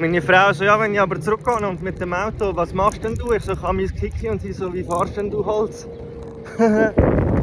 Meine Frau so, ja, wenn ich aber zurückgehe und mit dem Auto, was machst denn du? Ich so, ich habe mein Kiki und sie so, wie fahrst denn du Holz?